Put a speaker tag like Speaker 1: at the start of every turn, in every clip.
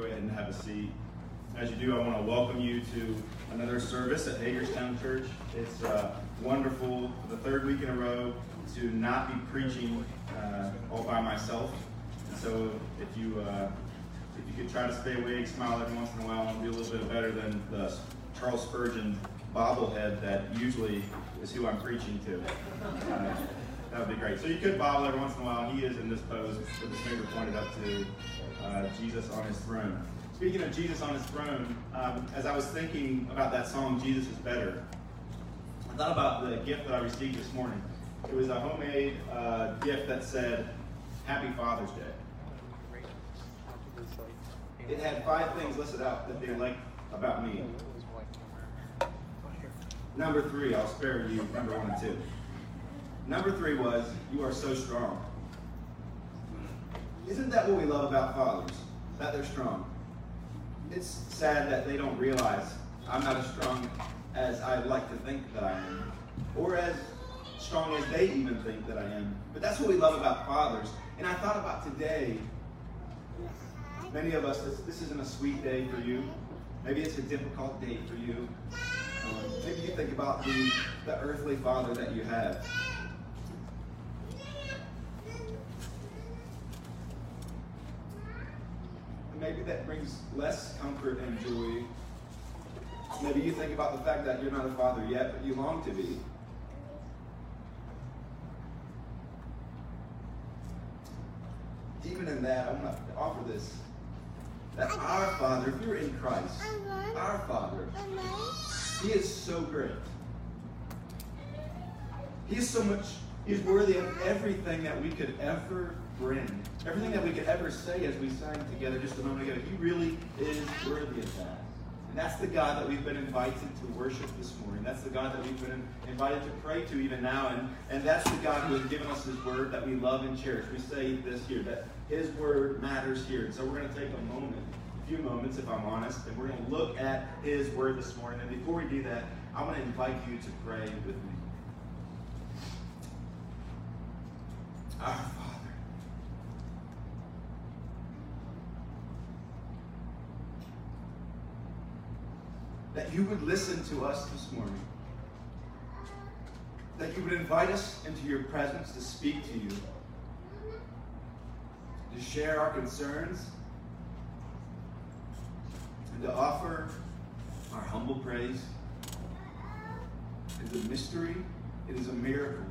Speaker 1: go ahead and have a seat. As you do, I want to welcome you to another service at Hagerstown Church. It's uh, wonderful the third week in a row to not be preaching uh, all by myself. And so if you uh, if you could try to stay awake, smile every once in a while, and be a little bit better than the Charles Spurgeon bobblehead that usually is who I'm preaching to. That would be great. So you could bobble every once in a while. He is in this pose with his finger pointed up to uh, Jesus on his throne. Speaking of Jesus on his throne, um, as I was thinking about that song, Jesus is Better, I thought about the gift that I received this morning. It was a homemade uh, gift that said, Happy Father's Day. It had five things listed out that they liked about me. Number three, I'll spare you number one and two. Number three was, You are so strong. Isn't that what we love about fathers? That they're strong. It's sad that they don't realize I'm not as strong as I'd like to think that I am, or as strong as they even think that I am. But that's what we love about fathers. And I thought about today, many of us, this, this isn't a sweet day for you. Maybe it's a difficult day for you. Um, maybe you think about the, the earthly father that you have. Maybe that brings less comfort and joy. Maybe you think about the fact that you're not a father yet, but you long to be. Even in that, I want to offer this that our Father, if you're in Christ, uh-huh. our Father, uh-huh. He is so great. He is so much, He's worthy of everything that we could ever Everything that we could ever say as we sang together just a moment ago, He really is worthy of that. And that's the God that we've been invited to worship this morning. That's the God that we've been invited to pray to even now. And, and that's the God who has given us His word that we love and cherish. We say this here, that His word matters here. And so we're going to take a moment, a few moments if I'm honest, and we're going to look at His word this morning. And before we do that, I want to invite you to pray with me. Our that you would listen to us this morning. That you would invite us into your presence to speak to you, to share our concerns, and to offer our humble praise. It is a mystery, it is a miracle,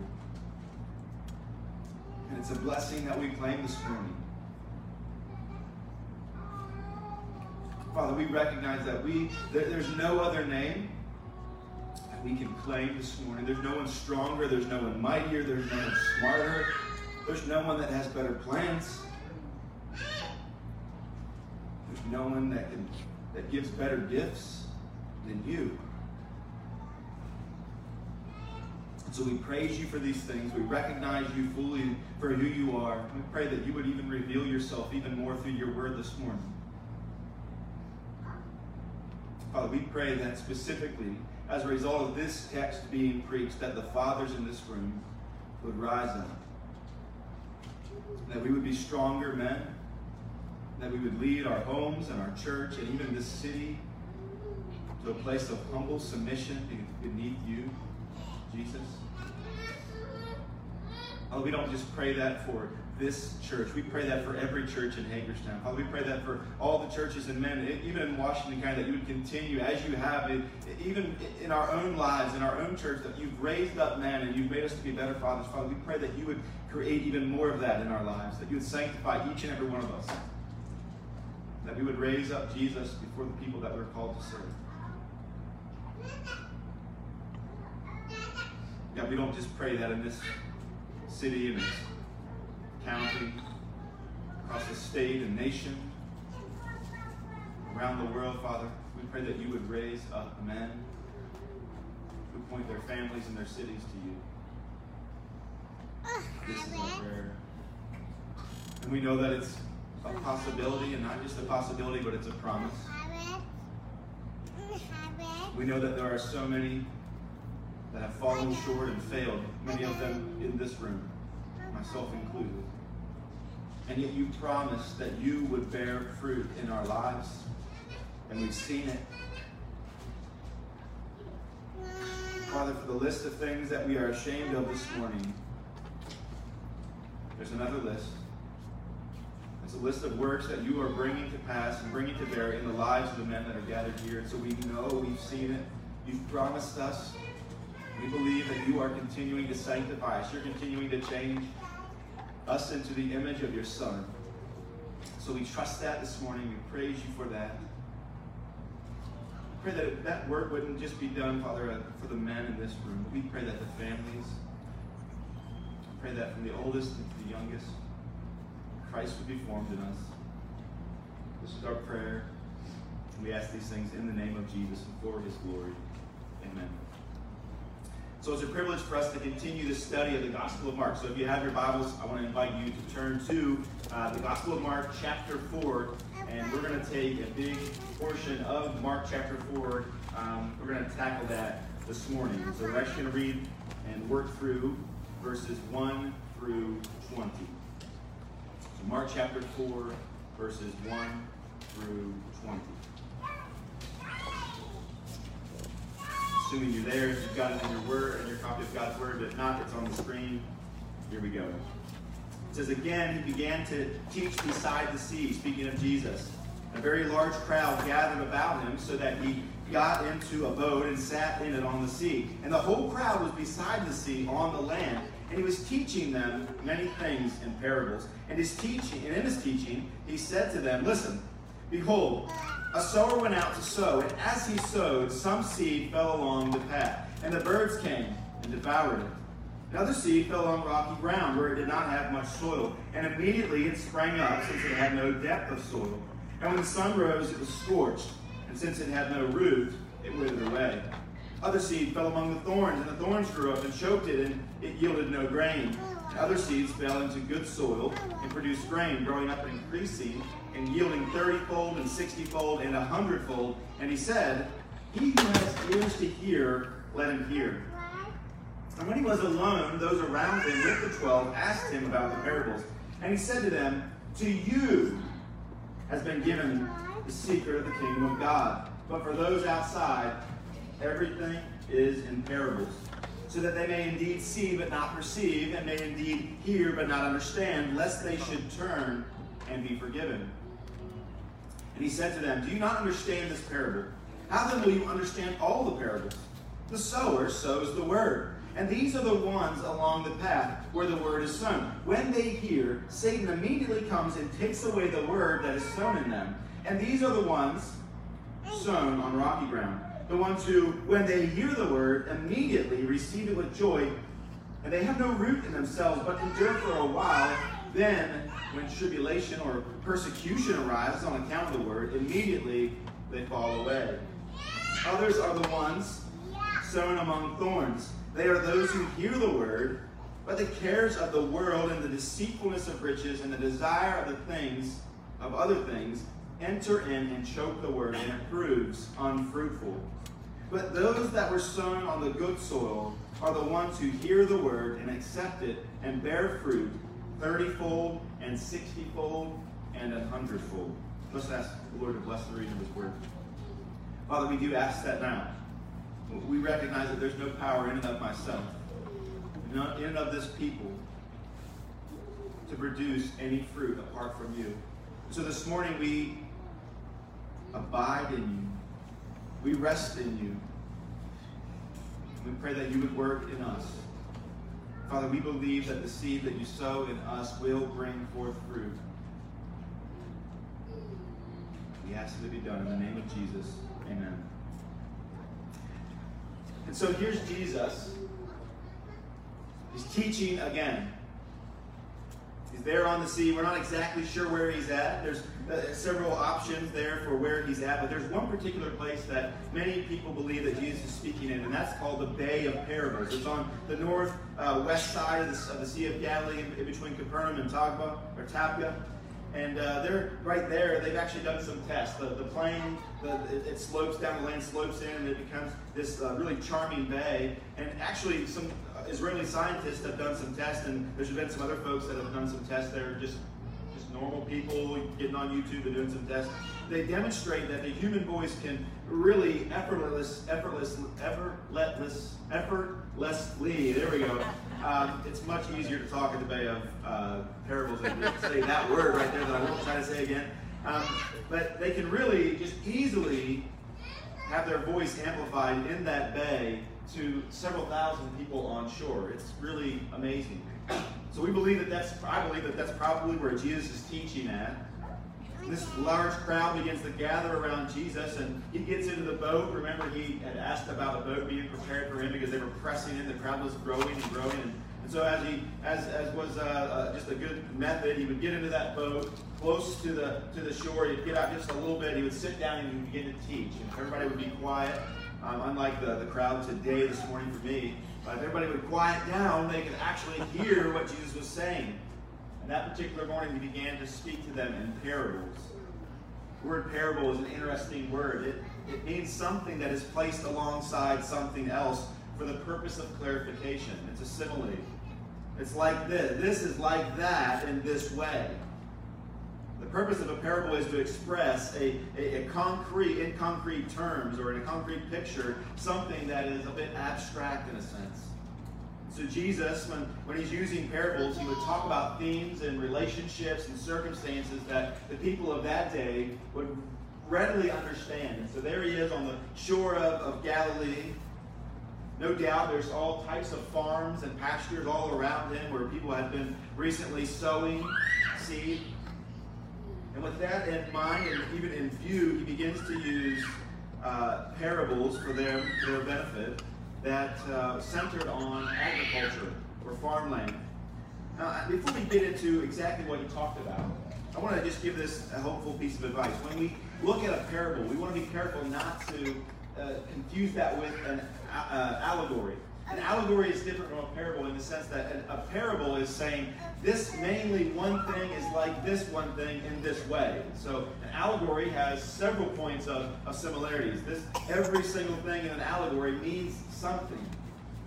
Speaker 1: and it's a blessing that we claim this morning. Father, we recognize that we there, there's no other name that we can claim this morning. There's no one stronger, there's no one mightier, there's no one smarter, there's no one that has better plans. There's no one that can that gives better gifts than you. And so we praise you for these things. We recognize you fully for who you are. We pray that you would even reveal yourself even more through your word this morning. Father, we pray that specifically, as a result of this text being preached, that the fathers in this room would rise up. That we would be stronger men. That we would lead our homes and our church and even this city to a place of humble submission beneath you, Jesus. Oh, we don't just pray that for this church. We pray that for every church in Hagerstown. Father, we pray that for all the churches and men, even in Washington County, that you would continue as you have it, even in our own lives, in our own church, that you've raised up men and you've made us to be better fathers. Father, we pray that you would create even more of that in our lives, that you would sanctify each and every one of us, that we would raise up Jesus before the people that we're called to serve. God, we don't just pray that in this city and this county, across the state and nation, around the world, Father. We pray that you would raise up men who point their families and their cities to you. This is our prayer. And we know that it's a possibility, and not just a possibility, but it's a promise. We know that there are so many that have fallen short and failed, many of them in this room, myself included. And yet you promised that you would bear fruit in our lives. And we've seen it. Father, for the list of things that we are ashamed of this morning, there's another list. It's a list of works that you are bringing to pass and bringing to bear in the lives of the men that are gathered here. And so we know we've seen it. You've promised us. We believe that you are continuing to sanctify us. You're continuing to change us into the image of your Son. So we trust that this morning. We praise you for that. Pray that that work wouldn't just be done, Father, uh, for the men in this room. We pray that the families, pray that from the oldest to the youngest, Christ would be formed in us. This is our prayer. We ask these things in the name of Jesus and for his glory. Amen. So it's a privilege for us to continue the study of the Gospel of Mark. So if you have your Bibles, I want to invite you to turn to uh, the Gospel of Mark, chapter 4. And we're going to take a big portion of Mark chapter 4. Um, we're going to tackle that this morning. So we're actually going to read and work through verses 1 through 20. So Mark chapter 4, verses 1 through 20. Assuming you're there, you've got it in your word, in your copy of God's word, if not, it's on the screen. Here we go. It says, Again, he began to teach beside the sea, speaking of Jesus. A very large crowd gathered about him so that he got into a boat and sat in it on the sea. And the whole crowd was beside the sea on the land. And he was teaching them many things in parables. And his teaching, and in his teaching, he said to them, Listen, behold, a sower went out to sow, and as he sowed, some seed fell along the path, and the birds came and devoured it. Another seed fell on rocky ground where it did not have much soil, and immediately it sprang up since it had no depth of soil. And when the sun rose, it was scorched, and since it had no root, it withered away. Other seed fell among the thorns, and the thorns grew up and choked it, and it yielded no grain. And other seeds fell into good soil and produced grain, growing up and increasing, and yielding thirtyfold and sixtyfold and a hundredfold. And he said, He who has ears to hear, let him hear. And when he was alone, those around him with the twelve asked him about the parables. And he said to them, To you has been given the secret of the kingdom of God. But for those outside, everything is in parables, so that they may indeed see but not perceive, and may indeed hear but not understand, lest they should turn and be forgiven. And he said to them, Do you not understand this parable? How then will you understand all the parables? The sower sows the word. And these are the ones along the path where the word is sown. When they hear, Satan immediately comes and takes away the word that is sown in them. And these are the ones sown on rocky ground. The ones who, when they hear the word, immediately receive it with joy, and they have no root in themselves, but endure for a while. Then, when tribulation or persecution arises on account of the word, immediately they fall away. Others are the ones sown among thorns. They are those who hear the word, but the cares of the world and the deceitfulness of riches and the desire of the things of other things enter in and choke the word, and it proves unfruitful. But those that were sown on the good soil are the ones who hear the word and accept it and bear fruit thirtyfold and sixtyfold and a hundredfold. Let's ask the Lord to bless the reading of his word. Father, we do ask that now. We recognize that there's no power in and of myself, in and of this people, to produce any fruit apart from you. So this morning we abide in you. We rest in you. We pray that you would work in us. Father, we believe that the seed that you sow in us will bring forth fruit. We ask it to be done in the name of Jesus. Amen. And so here's Jesus. He's teaching again. He's there on the sea. We're not exactly sure where he's at. There's uh, several options there for where he's at, but there's one particular place that many people believe that Jesus is speaking in, and that's called the Bay of Parables. It's on the north uh, west side of the, of the, Sea of Galilee, in, between Capernaum and Tabgha or Tapia. And uh, they're right there. They've actually done some tests. The, the plane, the, it, it, slopes down, the land slopes in, and it becomes this uh, really charming bay. And actually, some Israeli scientists have done some tests, and there's been some other folks that have done some tests there just just normal people getting on YouTube and doing some tests. They demonstrate that the human voice can really effortless, effortless, effortless, effortlessly. There we go. Um, it's much easier to talk in the Bay of uh, parables than to say that word right there that I won't try to say again. Um, but they can really just easily have their voice amplified in that bay to several thousand people on shore. It's really amazing. So we believe that that's, I believe that that's probably where Jesus is teaching at. This large crowd begins to gather around Jesus, and he gets into the boat. Remember, he had asked about a boat being prepared for him because they were pressing in. The crowd was growing and growing, and, so as he, as, as was uh, uh, just a good method, he would get into that boat close to the to the shore. He'd get out just a little bit. He would sit down and he would begin to teach, and everybody would be quiet. Um, unlike the, the crowd today, this morning for me, but if everybody would quiet down, they could actually hear what Jesus was saying. And that particular morning, he began to speak to them in parables. The word parable is an interesting word. It, it means something that is placed alongside something else for the purpose of clarification. It's a simile. It's like this. This is like that in this way. The purpose of a parable is to express a, a, a, concrete, in concrete terms or in a concrete picture, something that is a bit abstract in a sense. So Jesus, when, when he's using parables, he would talk about themes and relationships and circumstances that the people of that day would readily understand. And so there he is on the shore of, of Galilee. No doubt there's all types of farms and pastures all around him where people had been recently sowing seed. And with that in mind and even in view, he begins to use uh, parables for their, their benefit that uh, centered on agriculture or farmland. Now, before we get into exactly what he talked about, I want to just give this a hopeful piece of advice. When we look at a parable, we want to be careful not to uh, confuse that with an uh, allegory. An allegory is different from a parable in the sense that a parable is saying this mainly one thing is like this one thing in this way. So an allegory has several points of, of similarities. This every single thing in an allegory means something.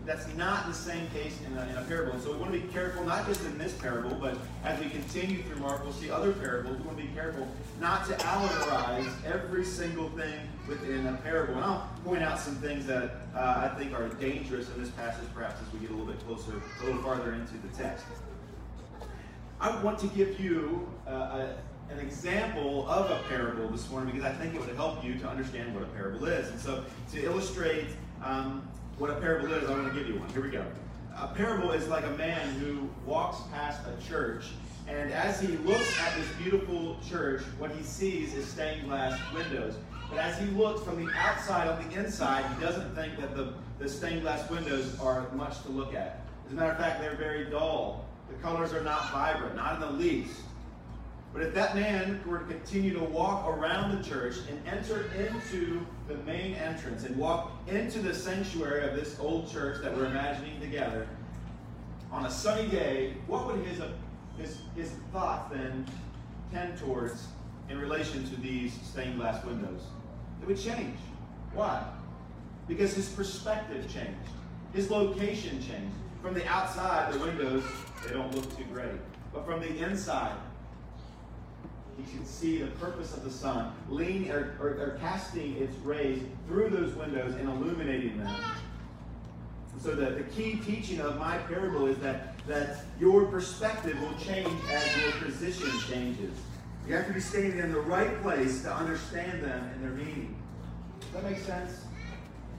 Speaker 1: That's not the same case in a, in a parable. So we want to be careful, not just in this parable, but as we continue through Mark, we'll see other parables. We want to be careful not to allegorize every single thing within a parable. And I'll point out some things that uh, I think are dangerous in this passage, perhaps as we get a little bit closer, a little farther into the text. I want to give you uh, a, an example of a parable this morning because I think it would help you to understand what a parable is. And so, to illustrate um, what a parable is, I want to give you one. Here we go. A parable is like a man who walks past a church, and as he looks at this beautiful church, what he sees is stained glass windows. But as he looks from the outside on the inside, he doesn't think that the, the stained glass windows are much to look at. As a matter of fact, they're very dull. The colors are not vibrant, not in the least. But if that man were to continue to walk around the church and enter into the main entrance and walk into the sanctuary of this old church that we're imagining together, on a sunny day, what would his, his, his thoughts then tend towards in relation to these stained glass windows? It would change. Why? Because his perspective changed. His location changed. From the outside, the windows, they don't look too great. But from the inside, he can see the purpose of the sun, leaning or, or, or, casting its rays through those windows and illuminating them. So the, the key teaching of my parable is that, that your perspective will change as your position changes. You have to be standing in the right place to understand them and their meaning. Does that make sense?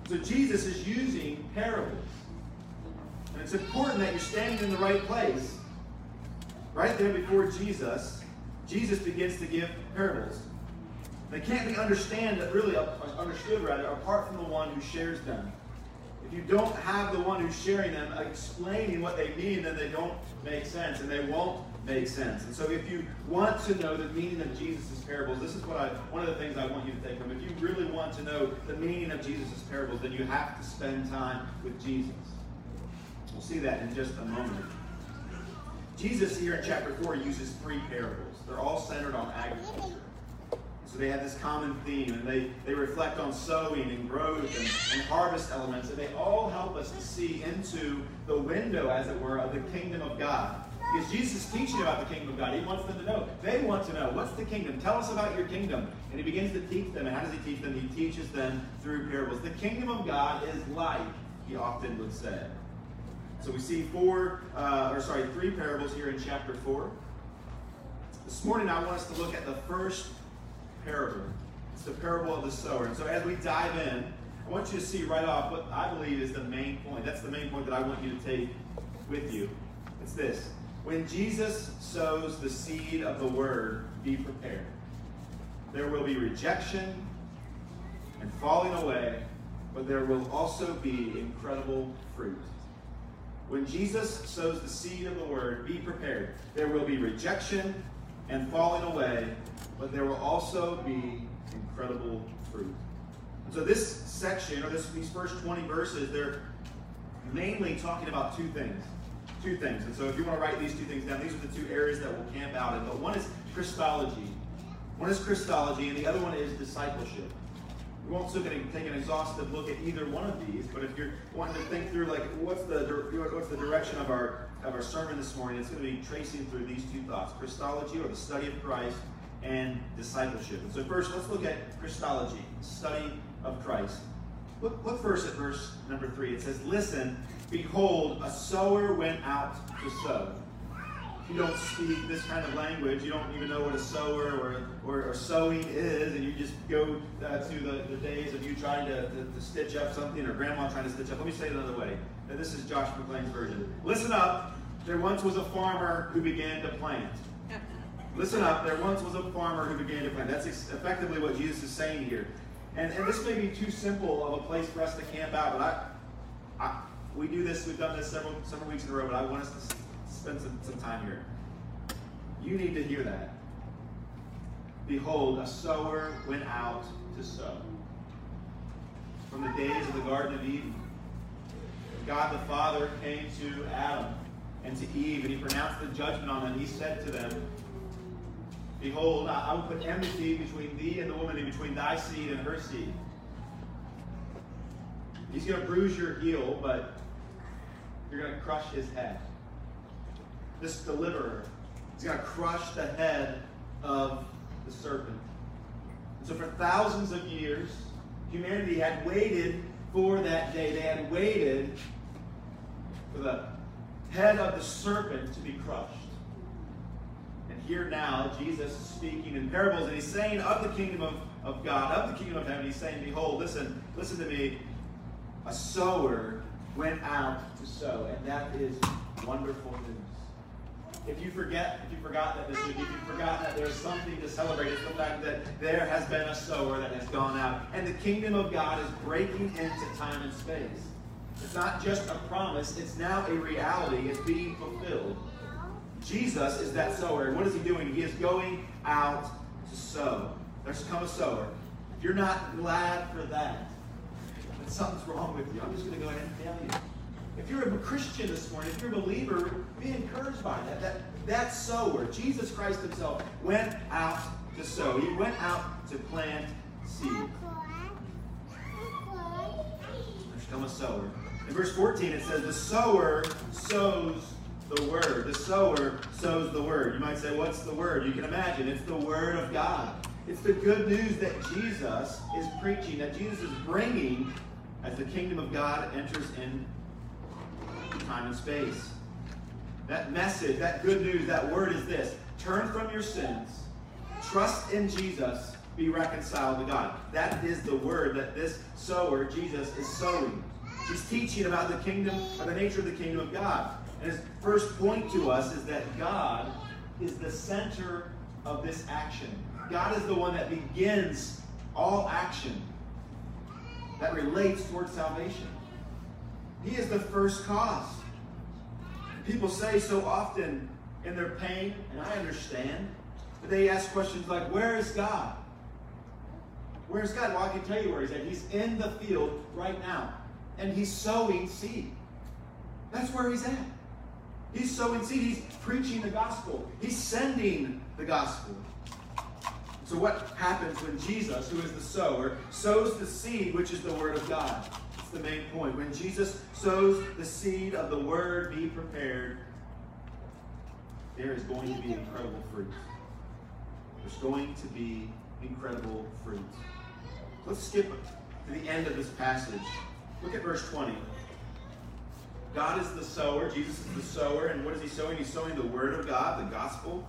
Speaker 1: So Jesus is using parables. And it's important that you're standing in the right place. Right there before Jesus, Jesus begins to give parables. They can't be understand really uh, understood rather apart from the one who shares them. If you don't have the one who's sharing them explaining what they mean, then they don't make sense and they won't make sense. And so if you want to know the meaning of Jesus' parables, this is what I one of the things I want you to take from. If you really want to know the meaning of Jesus' parables, then you have to spend time with Jesus. We'll see that in just a moment. Jesus here in chapter 4 uses three parables. They're all centered on agriculture. So they have this common theme, and they, they reflect on sowing and growth and, and harvest elements, and they all help us to see into the window, as it were, of the kingdom of God. Because Jesus is teaching about the kingdom of God. He wants them to know. They want to know. What's the kingdom? Tell us about your kingdom. And he begins to teach them. And how does he teach them? He teaches them through parables. The kingdom of God is like, he often would say. So we see four, uh, or sorry, three parables here in chapter four. This morning I want us to look at the first parable. It's the parable of the sower. And so as we dive in, I want you to see right off what I believe is the main point. That's the main point that I want you to take with you. It's this. When Jesus sows the seed of the word, be prepared. There will be rejection and falling away, but there will also be incredible fruit. When Jesus sows the seed of the word, be prepared. There will be rejection and falling away, but there will also be incredible fruit. And so this section, or this, these first 20 verses, they're mainly talking about two things. Two things. And so if you want to write these two things down, these are the two areas that we'll camp out in. But one is Christology. One is Christology, and the other one is discipleship. We won't take an exhaustive look at either one of these, but if you're wanting to think through like what's the what's the direction of our of our sermon this morning, it's going to be tracing through these two thoughts: Christology, or the study of Christ, and discipleship. And so first, let's look at Christology, study of Christ. Look, look first at verse number three. It says, "Listen, behold, a sower went out to sow." If you don't speak this kind of language, you don't even know what a sower or, or, or is, and you just go uh, to the, the days of you trying to, to, to, stitch up something or grandma trying to stitch up. Let me say it another way. And this is Josh McLean's version. Listen up. There once was a farmer who began to plant. Listen up. There once was a farmer who began to plant. That's effectively what Jesus is saying here. And, and this may be too simple of a place for us to camp out, but I, I we do this, we've done this several, several weeks in a row, but I want us to spend some, some time here. You need to hear that. Behold, a sower went out to sow. From the days of the Garden of Eden, God the Father came to Adam and to Eve, and he pronounced the judgment on them. He said to them, Behold, I will put enmity between thee and the woman, and between thy seed and her seed. He's going to bruise your heel, but you're going to crush his head this deliverer. He's going to crush the head of the serpent. And so for thousands of years, humanity had waited for that day. They had waited for the head of the serpent to be crushed. And here now, Jesus is speaking in parables, and he's saying of the kingdom of, of God, of the kingdom of heaven, he's saying, Behold, listen, listen to me. A sower went out to sow, and that is wonderful news if you forget, if you forgot that this week, if you forgot that there's something to celebrate, it's the fact that there has been a sower that has gone out. And the kingdom of God is breaking into time and space. It's not just a promise, it's now a reality. It's being fulfilled. Jesus is that sower. And what is he doing? He is going out to sow. There's come a sower. If you're not glad for that, then something's wrong with you. I'm just going to go ahead and tell you. If you're a Christian this morning, if you're a believer, be encouraged by that. That, that sower, Jesus Christ himself, went out to sow. He went out to plant seed. There's come a sower. In verse 14 it says, The sower sows the word. The sower sows the word. You might say, What's the word? You can imagine it's the word of God. It's the good news that Jesus is preaching, that Jesus is bringing as the kingdom of God enters in time and space. That message, that good news, that word is this turn from your sins, trust in Jesus, be reconciled to God. That is the word that this sower, Jesus, is sowing. He's teaching about the kingdom, or the nature of the kingdom of God. And his first point to us is that God is the center of this action. God is the one that begins all action that relates towards salvation. He is the first cause. People say so often in their pain, and I understand, but they ask questions like, Where is God? Where's God? Well, I can tell you where He's at. He's in the field right now, and He's sowing seed. That's where He's at. He's sowing seed. He's preaching the gospel. He's sending the gospel. So, what happens when Jesus, who is the sower, sows the seed, which is the word of God? It's the main point. When Jesus sows the seed of the word, be prepared. there is going to be incredible fruit. There's going to be incredible fruit. Let's skip to the end of this passage. Look at verse 20. God is the sower, Jesus is the sower, and what is he sowing? He's sowing the word of God, the gospel.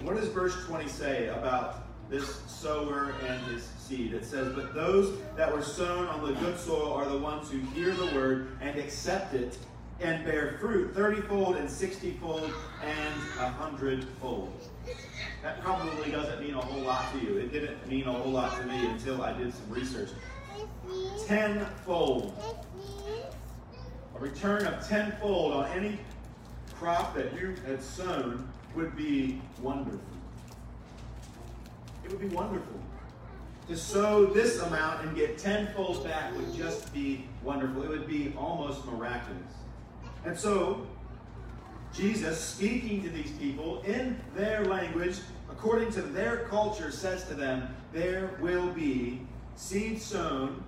Speaker 1: What does verse 20 say about this sower and his seed? It says, But those that were sown on the good soil are the ones who hear the word and accept it and bear fruit thirtyfold and sixtyfold and a hundredfold. That probably doesn't mean a whole lot to you. It didn't mean a whole lot to me until I did some research. Tenfold. A return of tenfold on any crop that you had sown would be wonderful. It would be wonderful. To sow this amount and get tenfold back would just be wonderful. It would be almost miraculous. And so, Jesus, speaking to these people in their language, according to their culture, says to them, There will be seed sown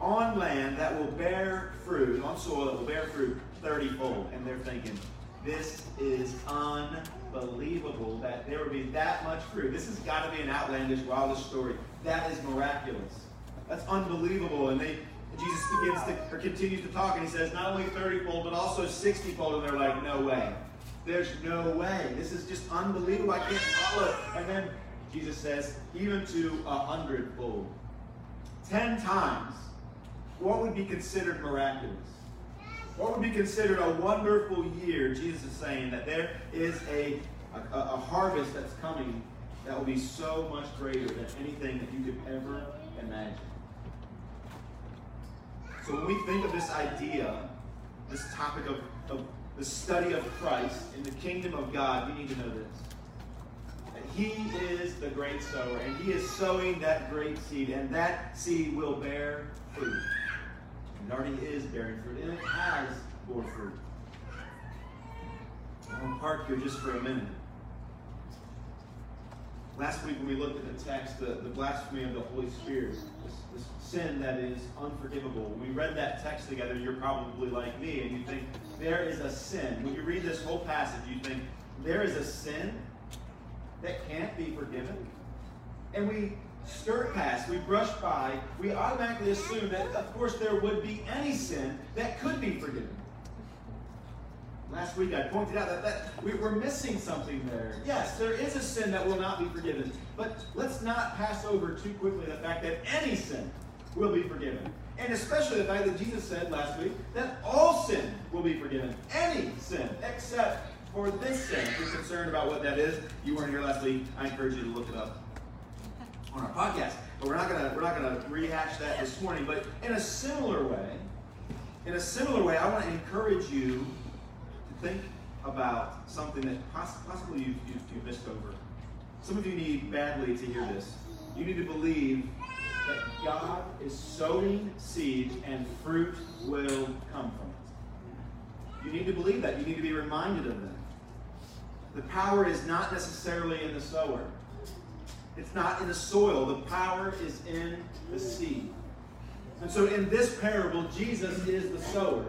Speaker 1: on land that will bear fruit, on soil that will bear fruit 30 fold. And they're thinking, This is unbelievable that there would be that much fruit. This has got to be an outlandish, wildest story. That is miraculous. That's unbelievable. And they Jesus begins to or continues to talk and he says not only 30 fold but also 60 fold and they're like no way there's no way this is just unbelievable i can't follow it and then jesus says even to a hundredfold ten times what would be considered miraculous what would be considered a wonderful year jesus is saying that there is a, a, a harvest that's coming that will be so much greater than anything that you could ever imagine so when we think of this idea, this topic of, of the study of Christ in the kingdom of God, we need to know this. That he is the great sower, and he is sowing that great seed, and that seed will bear fruit. It already is bearing fruit, and it has bore fruit. I want to park here just for a minute. Last week when we looked at the text, the, the blasphemy of the Holy Spirit, this, this sin that is unforgivable. We read that text together, you're probably like me, and you think, there is a sin. When you read this whole passage, you think, there is a sin that can't be forgiven. And we skirt past, we brush by, we automatically assume that, of course, there would be any sin that could be forgiven. Last week I pointed out that, that we, are missing something there. Yes, there is a sin that will not be forgiven. But let's not pass over too quickly the fact that any sin will be forgiven. And especially the fact that Jesus said last week that all sin will be forgiven. Any sin, except for this sin. If you're concerned about what that is, you weren't here last week, I encourage you to look it up on our podcast. But we're not gonna we're not gonna rehash that this morning. But in a similar way, in a similar way, I want to encourage you to think about something that possibly you've, you've, you've missed over. Some of you need badly to hear this. You need to believe that God is sowing seeds and fruit will come from it. You need to believe that. You need to be reminded of that. The power is not necessarily in the sower. It's not in the soil. The power is in the seed. And so in this parable, Jesus is the sower.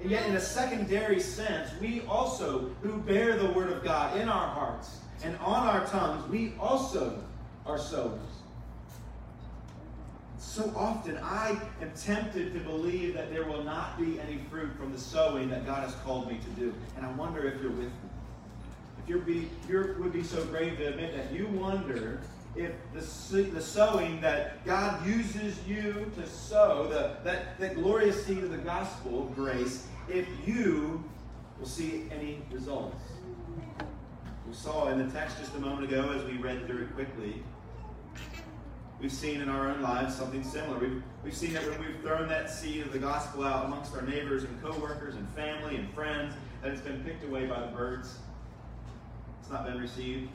Speaker 1: And yet, in a secondary sense, we also, who bear the Word of God in our hearts and on our tongues, we also are sowers. So often, I am tempted to believe that there will not be any fruit from the sowing that God has called me to do. And I wonder if you're with me. You're be, you would be so brave to admit that you wonder if the, the sowing that God uses you to sow, the, that, that glorious seed of the gospel grace, if you will see any results. We saw in the text just a moment ago as we read through it quickly, we've seen in our own lives something similar. We've, we've seen that when we've thrown that seed of the gospel out amongst our neighbors and coworkers and family and friends, that it's been picked away by the birds. It's not been received.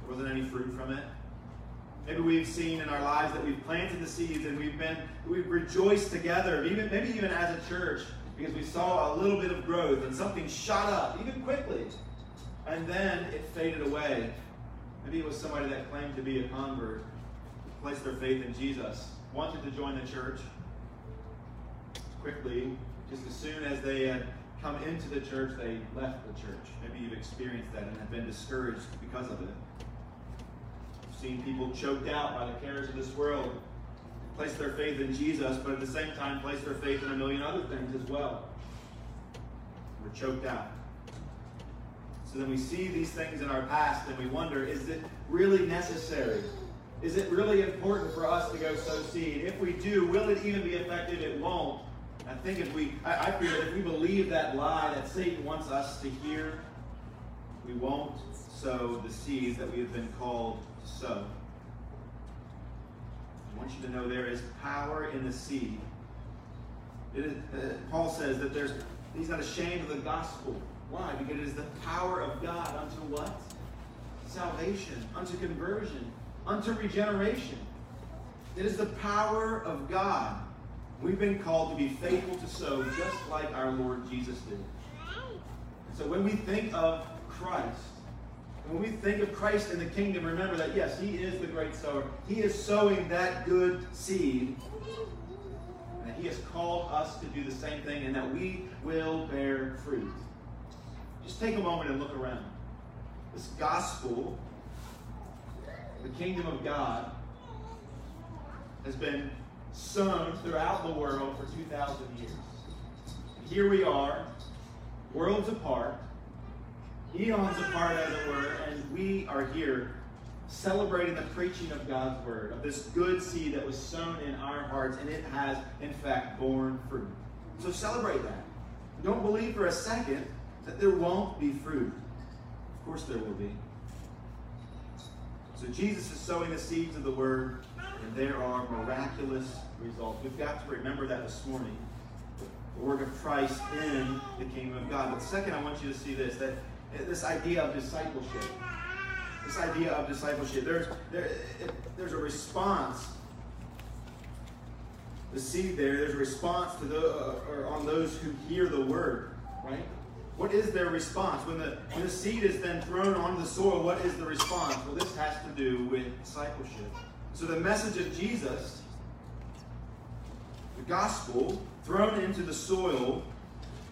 Speaker 1: There wasn't any fruit from it. Maybe we've seen in our lives that we've planted the seeds and we've been we've rejoiced together, even maybe even as a church, because we saw a little bit of growth and something shot up, even quickly, and then it faded away. Maybe it was somebody that claimed to be a convert, placed their faith in Jesus, wanted to join the church. Quickly, just as soon as they had come into the church, they left the church. Maybe you've experienced that and have been discouraged because of it. You've seen people choked out by the cares of this world, place their faith in Jesus, but at the same time place their faith in a million other things as well. We're choked out. So then we see these things in our past and we wonder, is it really necessary? Is it really important for us to go sow seed? If we do, will it even be effective? It won't. I think if we, I, I that if we believe that lie that Satan wants us to hear, we won't sow the seeds that we have been called to sow. I want you to know there is power in the seed. Uh, Paul says that there's, he's not ashamed of the gospel. Why? Because it is the power of God unto what? Salvation, unto conversion, unto regeneration. It is the power of God. We've been called to be faithful to sow just like our Lord Jesus did. So when we think of Christ, when we think of Christ in the kingdom, remember that yes, He is the great sower. He is sowing that good seed. And He has called us to do the same thing, and that we will bear fruit. Just take a moment and look around. This gospel the kingdom of God has been sown throughout the world for 2,000 years. And here we are, worlds apart, eons apart, as it were, and we are here celebrating the preaching of God's word, of this good seed that was sown in our hearts, and it has, in fact, borne fruit. So celebrate that. Don't believe for a second that there won't be fruit. Of course, there will be. So Jesus is sowing the seeds of the word, and there are miraculous results. We've got to remember that this morning. The work of Christ in the kingdom of God. But second, I want you to see this that this idea of discipleship. This idea of discipleship. There's there, there's a response. The seed there. There's a response to the uh, or on those who hear the word, right? What is their response? When the, when the seed is then thrown onto the soil, what is the response? Well, this has to do with discipleship. So the message of Jesus, the gospel, thrown into the soil,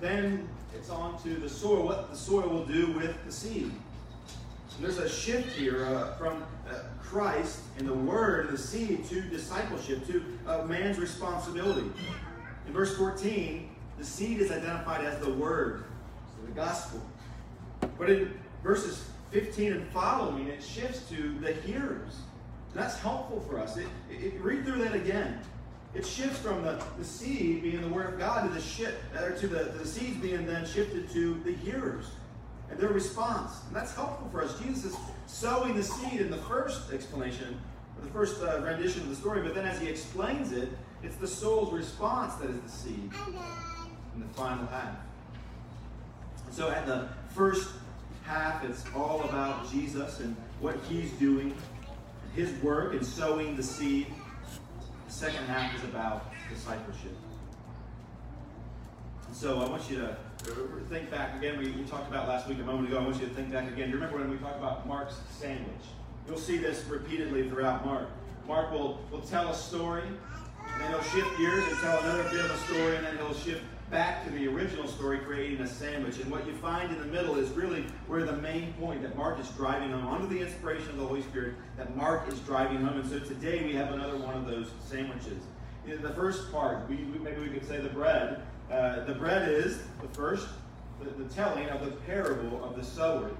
Speaker 1: then it's onto the soil, what the soil will do with the seed. And there's a shift here uh, from uh, Christ and the Word and the seed to discipleship, to uh, man's responsibility. In verse 14, the seed is identified as the Word the gospel. But in verses 15 and following, it shifts to the hearers. That's helpful for us. It, it, read through that again. It shifts from the, the seed being the word of God to the shift, or to the, the seeds being then shifted to the hearers and their response. And that's helpful for us. Jesus is sowing the seed in the first explanation, the first uh, rendition of the story, but then as he explains it, it's the soul's response that is the seed in the final half. And So at the first half, it's all about Jesus and what he's doing, his work and sowing the seed. The second half is about discipleship. So I want you to uh, think back again. We, we talked about last week a moment ago. I want you to think back again. You remember when we talked about Mark's sandwich? You'll see this repeatedly throughout Mark. Mark will, will tell a story, and then he'll shift gears and tell another bit of a story, and then he'll shift back to the original story, creating a sandwich. And what you find in the middle is really where the main point that Mark is driving home, under the inspiration of the Holy Spirit, that Mark is driving home. And so today we have another one of those sandwiches. In the first part, we, maybe we could say the bread. Uh, the bread is the first, the, the telling of the parable of the sower.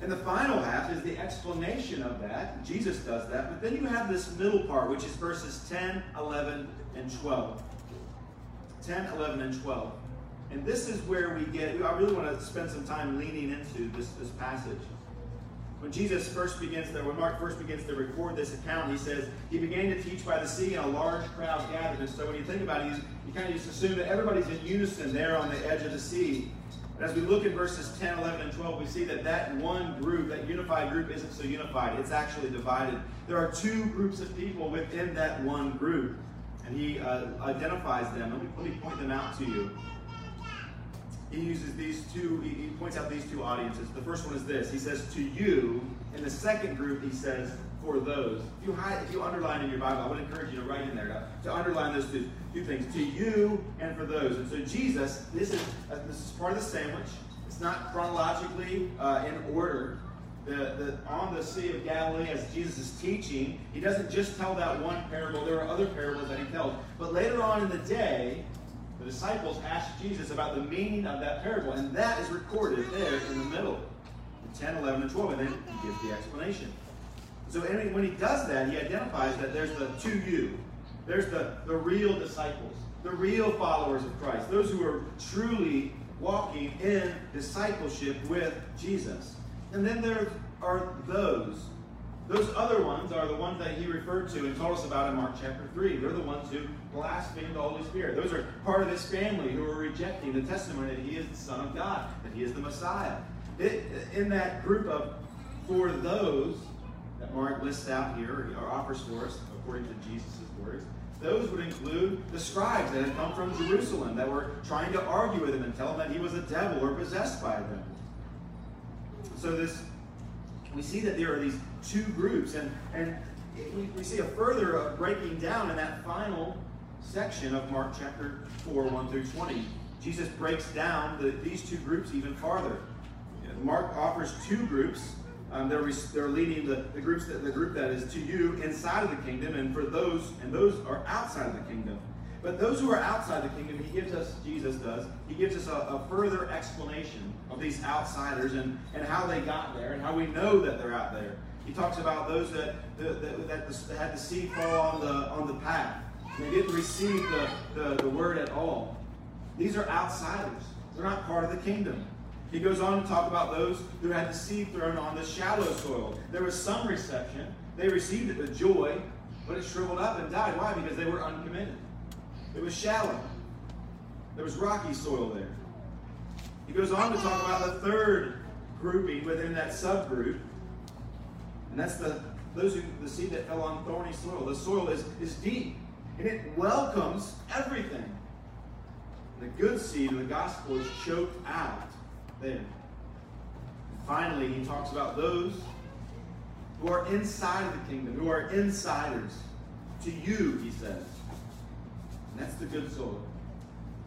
Speaker 1: And the final half is the explanation of that. Jesus does that. But then you have this middle part, which is verses 10, 11, and 12. 10, 11, and 12. And this is where we get, I really want to spend some time leaning into this, this passage. When Jesus first begins to, when Mark first begins to record this account, he says, he began to teach by the sea and a large crowd gathered. And so when you think about it, you kind of just assume that everybody's in unison there on the edge of the sea. But as we look at verses 10, 11, and 12, we see that that one group, that unified group, isn't so unified. It's actually divided. There are two groups of people within that one group and he uh, identifies them. Let me, let me point them out to you. He uses these two, he, he points out these two audiences. The first one is this He says, To you. In the second group, he says, for those. If you, if you underline in your Bible, I would encourage you to write in there to, to underline those two, two things to you and for those. And so Jesus, this is uh, this is part of the sandwich. It's not chronologically uh, in order. The, the, on the Sea of Galilee, as Jesus is teaching, he doesn't just tell that one parable. There are other parables that he tells. But later on in the day, the disciples ask Jesus about the meaning of that parable, and that is recorded there in the middle, in 10, 11, and 12, and then he gives the explanation. So when he does that, he identifies that there's the to you. There's the, the real disciples, the real followers of Christ, those who are truly walking in discipleship with Jesus. And then there are those. Those other ones are the ones that he referred to and told us about in Mark chapter 3. They're the ones who blaspheme the Holy Spirit. Those are part of this family who are rejecting the testimony that he is the Son of God, that he is the Messiah. It, in that group of for those, that Mark lists out here or offers for us, according to Jesus' words, those would include the scribes that had come from Jerusalem that were trying to argue with him and tell him that he was a devil or possessed by them. So this, we see that there are these two groups, and and we, we see a further breaking down in that final section of Mark chapter 4, 1 through 20. Jesus breaks down the, these two groups even farther. Mark offers two groups um, they're, they're leading the, the groups that the group that is to you inside of the kingdom, and for those and those are outside of the kingdom. But those who are outside the kingdom, he gives us, Jesus does, he gives us a, a further explanation of these outsiders and, and how they got there and how we know that they're out there. He talks about those that, that, that, had the seed fall on the, on the path. They didn't receive the, the, the word at all. These are outsiders. They're not part of the kingdom. He goes on to talk about those who had the seed thrown on the shallow soil. There was some reception. They received it with joy, but it shriveled up and died. Why? Because they were uncommitted. It was shallow. There was rocky soil there. He goes on to talk about the third grouping within that subgroup, and that's the those who the seed that fell on thorny soil. The soil is, is deep, and it welcomes everything. The good seed of the gospel is choked out there. And finally, he talks about those who are inside of the kingdom, who are insiders. To you, he says. And that's the good soil.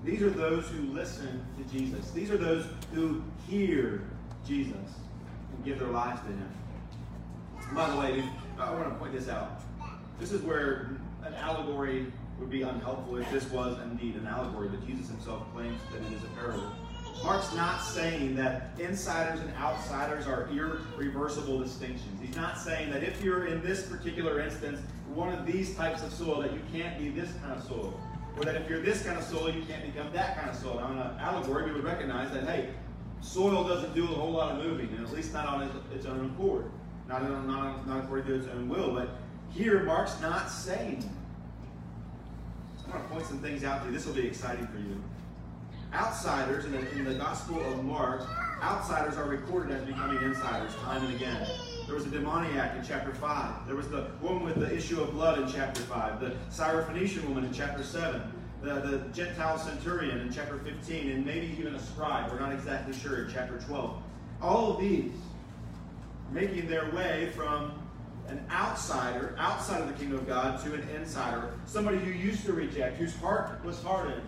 Speaker 1: These are those who listen to Jesus. These are those who hear Jesus and give their lives to him. By the way, I want to point this out. This is where an allegory would be unhelpful if this was indeed an allegory, but Jesus himself claims that it is a parable. Mark's not saying that insiders and outsiders are irreversible distinctions. He's not saying that if you're in this particular instance, one of these types of soil, that you can't be this kind of soil. Or that if you're this kind of soil, you can't become that kind of soil. Now, in an allegory, we would recognize that, hey, soil doesn't do a whole lot of moving, and at least not on its own accord, not, not, not according to its own will. But here, Mark's not saying. I'm going to point some things out to you. This will be exciting for you outsiders in the, in the Gospel of Mark, outsiders are recorded as becoming insiders time and again. There was a demoniac in chapter 5. There was the woman with the issue of blood in chapter 5. The Syrophoenician woman in chapter 7. The, the Gentile centurion in chapter 15. And maybe even a scribe. We're not exactly sure in chapter 12. All of these making their way from an outsider, outside of the kingdom of God, to an insider. Somebody who used to reject, whose heart was hardened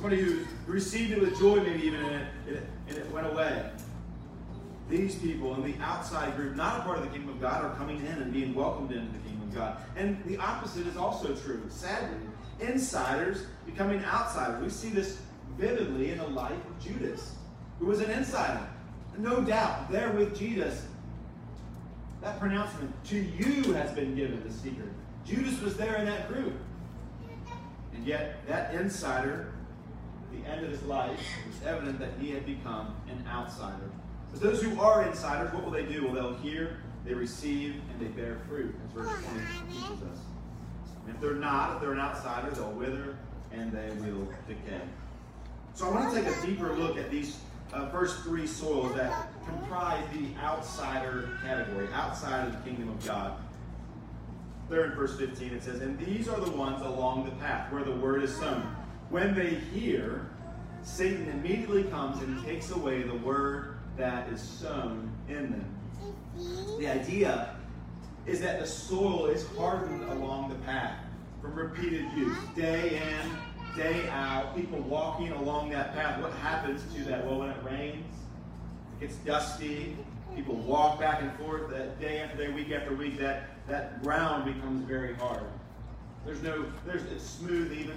Speaker 1: Somebody who received it with joy, maybe even, and it, and it went away. These people in the outside group, not a part of the kingdom of God, are coming in and being welcomed into the kingdom of God. And the opposite is also true. Sadly, insiders becoming outsiders. We see this vividly in the life of Judas, who was an insider. No doubt, there with Jesus, that pronouncement, to you has been given the secret. Judas was there in that group. And yet, that insider at the end of his life, it was evident that he had become an outsider. But those who are insiders, what will they do? Well, they'll hear, they receive, and they bear fruit, as verse 20 teaches us. And if they're not, if they're an outsider, they'll wither and they will decay. So I want to take a deeper look at these uh, first three soils that comprise the outsider category, outside of the kingdom of God. There in verse 15 it says, And these are the ones along the path where the word is sown. When they hear, Satan immediately comes and takes away the word that is sown in them. The idea is that the soil is hardened along the path from repeated use, day in, day out. People walking along that path. What happens to that? Well, when it rains, it gets dusty. People walk back and forth that day after day, week after week. That that ground becomes very hard. There's no, there's it's smooth even.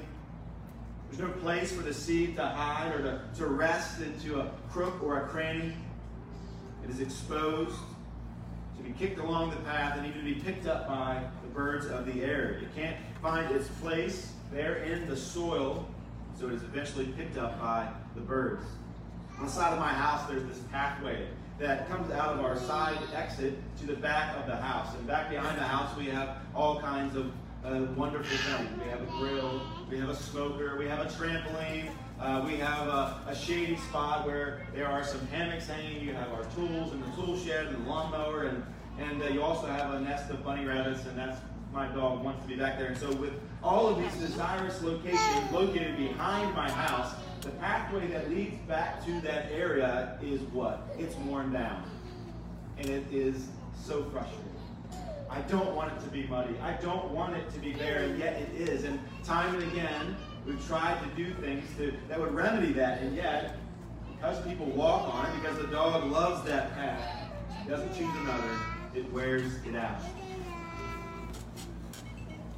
Speaker 1: There's no place for the seed to hide or to, to rest into a crook or a cranny. It is exposed to be kicked along the path and even to be picked up by the birds of the air. It can't find its place there in the soil, so it is eventually picked up by the birds. On the side of my house, there's this pathway that comes out of our side exit to the back of the house. And back behind the house, we have all kinds of uh, wonderful things. We have a grill, we have a smoker, we have a trampoline, uh, we have a, a, shady spot where there are some hammocks hanging. You have our tools and the tool shed and the lawnmower, and and uh, you also have a nest of bunny rabbits, and that's my dog wants to be back there. And so, with all of these desirous locations located behind my house, the pathway that leads back to that area is what? It's worn down, and it is so frustrating. I don't want it to be muddy. I don't want it to be bare, and yet it is. And time and again, we've tried to do things to, that would remedy that, and yet, because people walk on it, because the dog loves that path, doesn't choose another, it wears it out.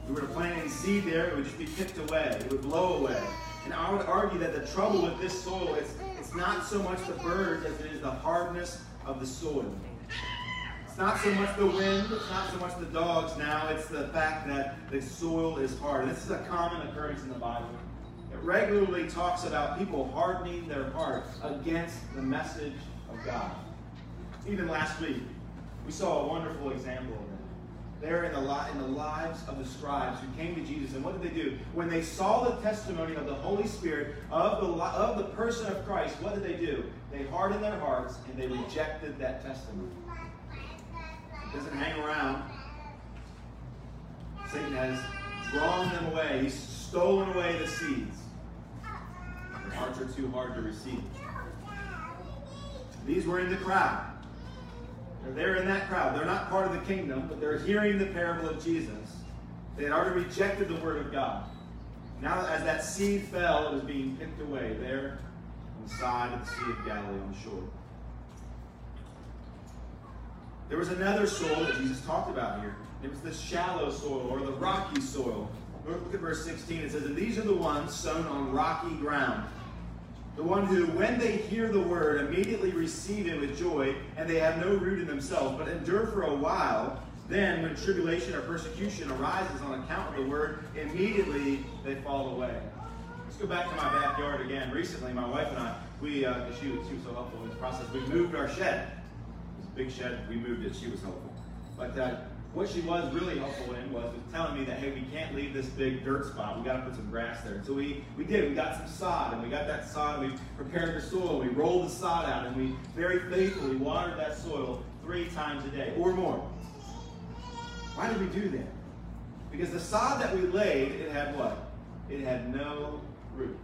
Speaker 1: If we were to plant any seed there, it would just be picked away. It would blow away. And I would argue that the trouble with this soil is it's not so much the birds as it is the hardness of the soil. It's not so much the wind, it's not so much the dogs now, it's the fact that the soil is hard. This is a common occurrence in the Bible. It regularly talks about people hardening their hearts against the message of God. Even last week, we saw a wonderful example of it. There in the, in the lives of the scribes who came to Jesus. And what did they do? When they saw the testimony of the Holy Spirit, of the, of the person of Christ, what did they do? They hardened their hearts and they rejected that testimony doesn't hang around. Satan has drawn them away. He's stolen away the seeds. Their hearts are too hard to receive. These were in the crowd. They're in that crowd. They're not part of the kingdom, but they're hearing the parable of Jesus. They had already rejected the word of God. Now, as that seed fell, it was being picked away there on the side of the Sea of Galilee on the shore. There was another soil that Jesus talked about here. It was the shallow soil or the rocky soil. Look at verse 16. It says, And these are the ones sown on rocky ground. The one who, when they hear the word, immediately receive it with joy, and they have no root in themselves, but endure for a while. Then, when tribulation or persecution arises on account of the word, immediately they fall away. Let's go back to my backyard again. Recently, my wife and I, we, uh, she, she was so helpful in this process, we moved our shed big shed. We moved it. She was helpful. But uh, what she was really helpful in was, telling me that, hey, we can't leave this big dirt spot. We got to put some grass there. So we, we did. We got some sod, and we got that sod. and We prepared the soil. We rolled the sod out, and we very faithfully watered that soil three times a day or more. Why did we do that? Because the sod that we laid, it had what? It had no root.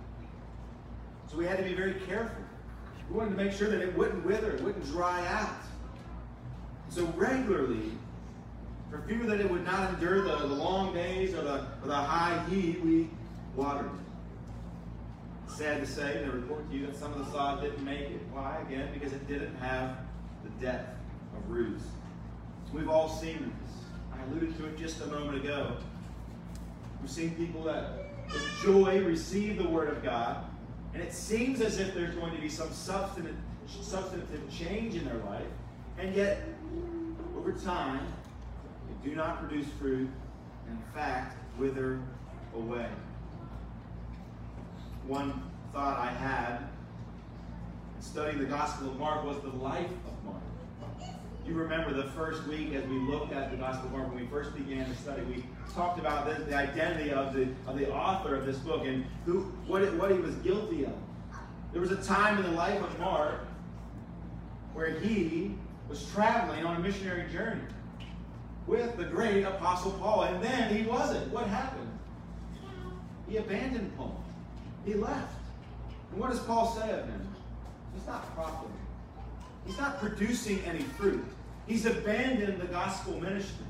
Speaker 1: So we had to be very careful. We wanted to make sure that it wouldn't wither, it wouldn't dry out. So regularly, for fear that it would not endure the, the long days or the, or the high heat, we watered it. Sad to say, they report to you that some of the sod didn't make it. Why? Again, because it didn't have the depth of roots. We've all seen this. I alluded to it just a moment ago. We've seen people that with joy receive the word of God, and it seems as if there's going to be some substantive, substantive change in their life, and yet over time, they do not produce fruit, and in fact, wither away. One thought I had studying the Gospel of Mark was the life of Mark. You remember the first week as we looked at the Gospel of Mark, when we first began to study, we talked about the, the identity of the, of the author of this book and who, what, it, what he was guilty of. There was a time in the life of Mark where he was traveling on a missionary journey with the great Apostle Paul. And then he wasn't. What happened? He abandoned Paul. He left. And what does Paul say of him? He's not profitable. He's not producing any fruit. He's abandoned the gospel ministry.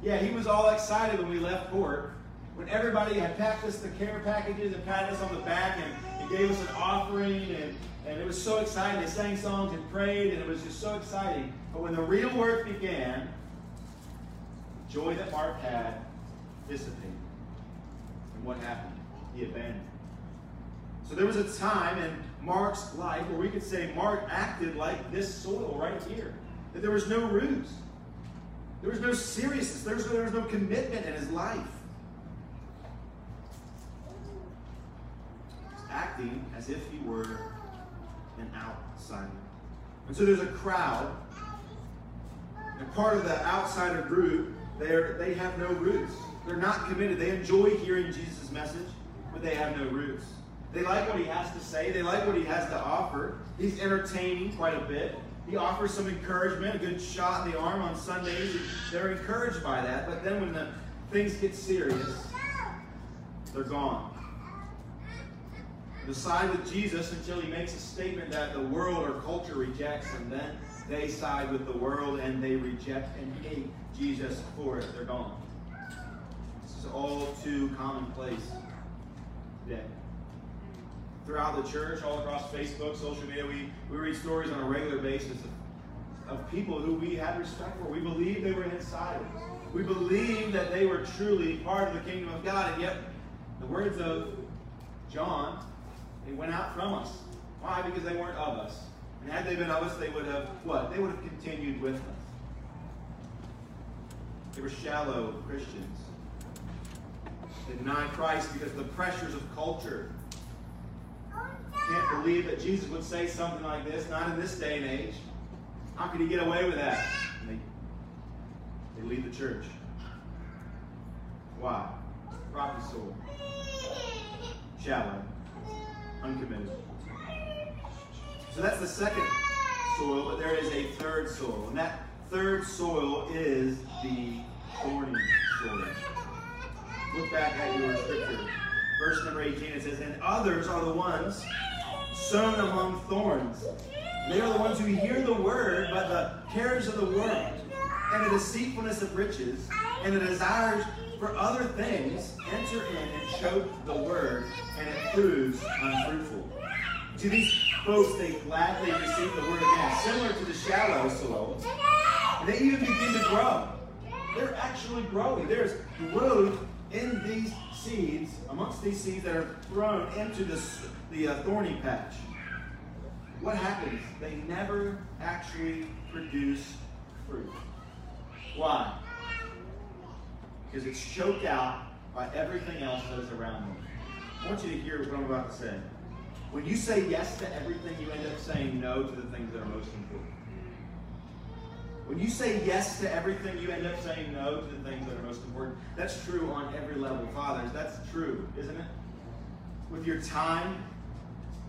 Speaker 1: Yeah, he was all excited when we left port. When everybody had packed us the care packages and patted us on the back and, and gave us an offering and, and it was so exciting. They sang songs and prayed and it was just so exciting. But when the real work began, the joy that Mark had dissipated. And what happened? He abandoned. So there was a time in Mark's life where we could say Mark acted like this soil right here. That there was no roots. There was no seriousness. There was no, there was no commitment in his life. Acting as if he were an outsider. And so there's a crowd, and part of the outsider group, they're, they have no roots. They're not committed. They enjoy hearing Jesus' message, but they have no roots. They like what he has to say. They like what he has to offer. He's entertaining quite a bit. He offers some encouragement, a good shot in the arm on Sundays. They're encouraged by that. But then when the things get serious, they're gone. They side with Jesus until he makes a statement that the world or culture rejects, and then they side with the world and they reject and hate Jesus for it. They're gone. This is all too commonplace today throughout the church, all across Facebook, social media. We, we read stories on a regular basis of, of people who we had respect for. We believed they were insiders. We believed that they were truly part of the kingdom of God, and yet the words of John, they went out from us. Why? Because they weren't of us. And had they been of us, they would have what? They would have continued with us. They were shallow Christians. They denied Christ because the pressures of culture can't believe that Jesus would say something like this, not in this day and age. How could he get away with that? And they, they leave the church. Why? Rocky soul. Shallow. Uncommitted. So that's the second soil, but there is a third soil. And that third soil is the thorny soil. Look back at your scripture. Verse number 18, it says, And others are the ones sown among thorns. They are the ones who hear the word, but the cares of the world, and the deceitfulness of riches, and the desires for other things enter in and choke the word, and it proves unfruitful. To these folks, they gladly receive the word again, similar to the shallow soil. And they even begin to grow. They're actually growing. There's growth in these seeds, amongst these seeds that are thrown into this the uh, thorny patch, what happens? They never actually produce fruit. Why? Because it's choked out by everything else that is around them. I want you to hear what I'm about to say. When you say yes to everything, you end up saying no to the things that are most important. When you say yes to everything, you end up saying no to the things that are most important. That's true on every level. Fathers, that's true, isn't it? With your time,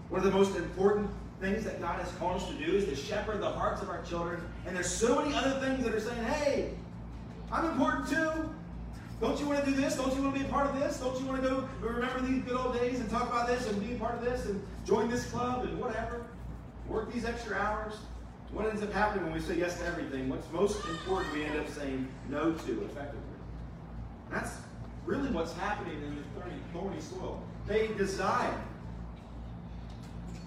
Speaker 1: one of the most important things that God has called us to do is to shepherd the hearts of our children. And there's so many other things that are saying, hey, I'm important too. Don't you want to do this? Don't you want to be a part of this? Don't you want to go remember these good old days and talk about this and be a part of this and join this club and whatever? Work these extra hours? What ends up happening when we say yes to everything? What's most important we end up saying no to effectively. That's really what's happening in the thorny, soil. They desire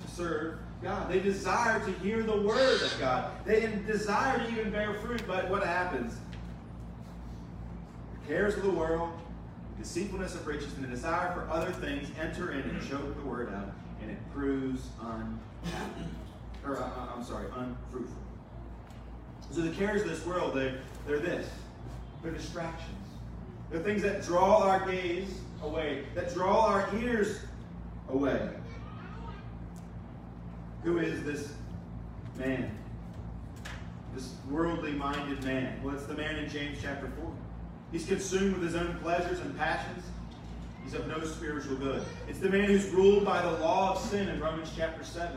Speaker 1: to serve God. They desire to hear the word of God. They desire to even bear fruit, but what happens? Cares of the world, the deceitfulness of riches, and the desire for other things enter in and choke the word out, and it proves unhappy. Or, uh, uh, I'm sorry, unfruitful. So the cares of this world, they, they're this. They're distractions. They're things that draw our gaze away, that draw our ears away. Who is this man? This worldly minded man? Well, it's the man in James chapter 4. He's consumed with his own pleasures and passions. He's of no spiritual good. It's the man who's ruled by the law of sin in Romans chapter 7.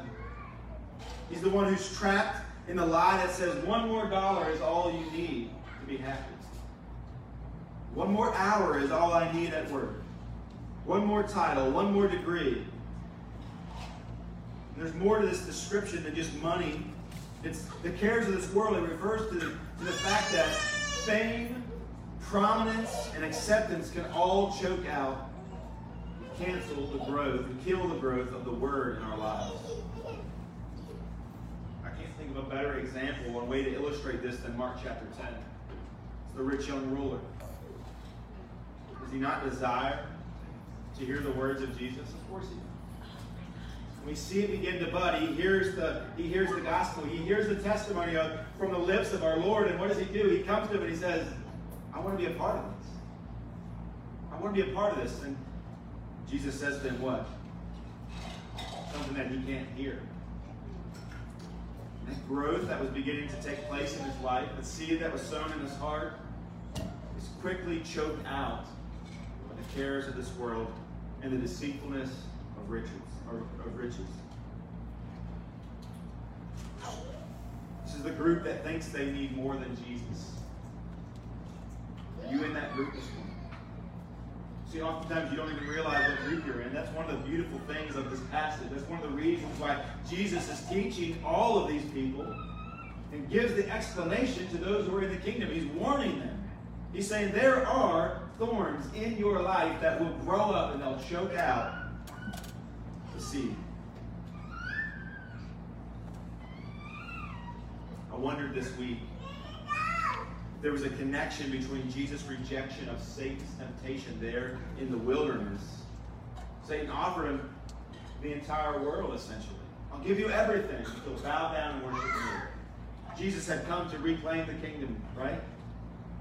Speaker 1: He's the one who's trapped in the lie that says one more dollar is all you need to be happy. One more hour is all I need at work. One more title, one more degree, and there's more to this description than just money. It's the cares of this world. It refers to to the fact that fame, prominence and acceptance can all choke out, cancel the growth, and kill the growth of the Word in our lives. I can't think of a better example, a way to illustrate this than Mark chapter 10. It's the rich young ruler. Does he not desire to hear the words of Jesus? Of course he does. We see it begin to bud. He hears the he hears the gospel. He hears the testimony of from the lips of our Lord. And what does he do? He comes to him and he says, I want to be a part of this. I want to be a part of this. And Jesus says to him, what? Something that he can't hear. That growth that was beginning to take place in his life, the seed that was sown in his heart, is quickly choked out by the cares of this world and the deceitfulness of riches of riches. This is the group that thinks they need more than Jesus. You in that group this morning? See, oftentimes you don't even realize what group you're in. That's one of the beautiful things of this passage. That's one of the reasons why Jesus is teaching all of these people and gives the explanation to those who are in the kingdom. He's warning them. He's saying there are thorns in your life that will grow up and they'll choke out the seed. I wondered this week there was a connection between Jesus' rejection of Satan's temptation there in the wilderness. Satan offered him the entire world, essentially. I'll give you everything if you'll bow down and worship me. Jesus had come to reclaim the kingdom, right?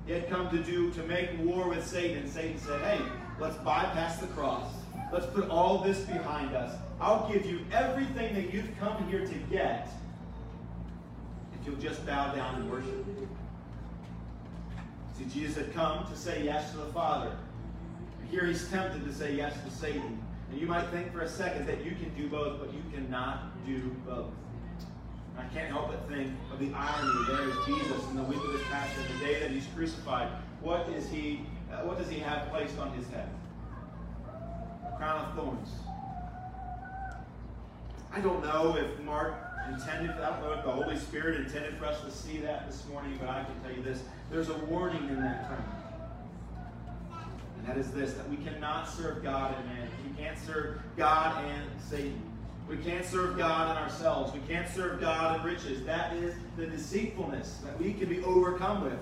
Speaker 1: He had come to do to make war with Satan. And Satan said, Hey, let's bypass the cross. Let's put all this behind us. I'll give you everything that you've come here to get if you'll just bow down and worship me. See, Jesus had come to say yes to the Father. Here he's tempted to say yes to Satan. And you might think for a second that you can do both, but you cannot do both. I can't help but think of the irony. There is Jesus in the week of his passion, the day that he's crucified. What is he? Uh, what does he have placed on his head? A crown of thorns. I don't know if Mark intended, I don't know if the Holy Spirit intended for us to see that this morning, but I can tell you this. There's a warning in that term. And that is this that we cannot serve God and man. We can't serve God and Satan. We can't serve God and ourselves. We can't serve God and riches. That is the deceitfulness that we can be overcome with.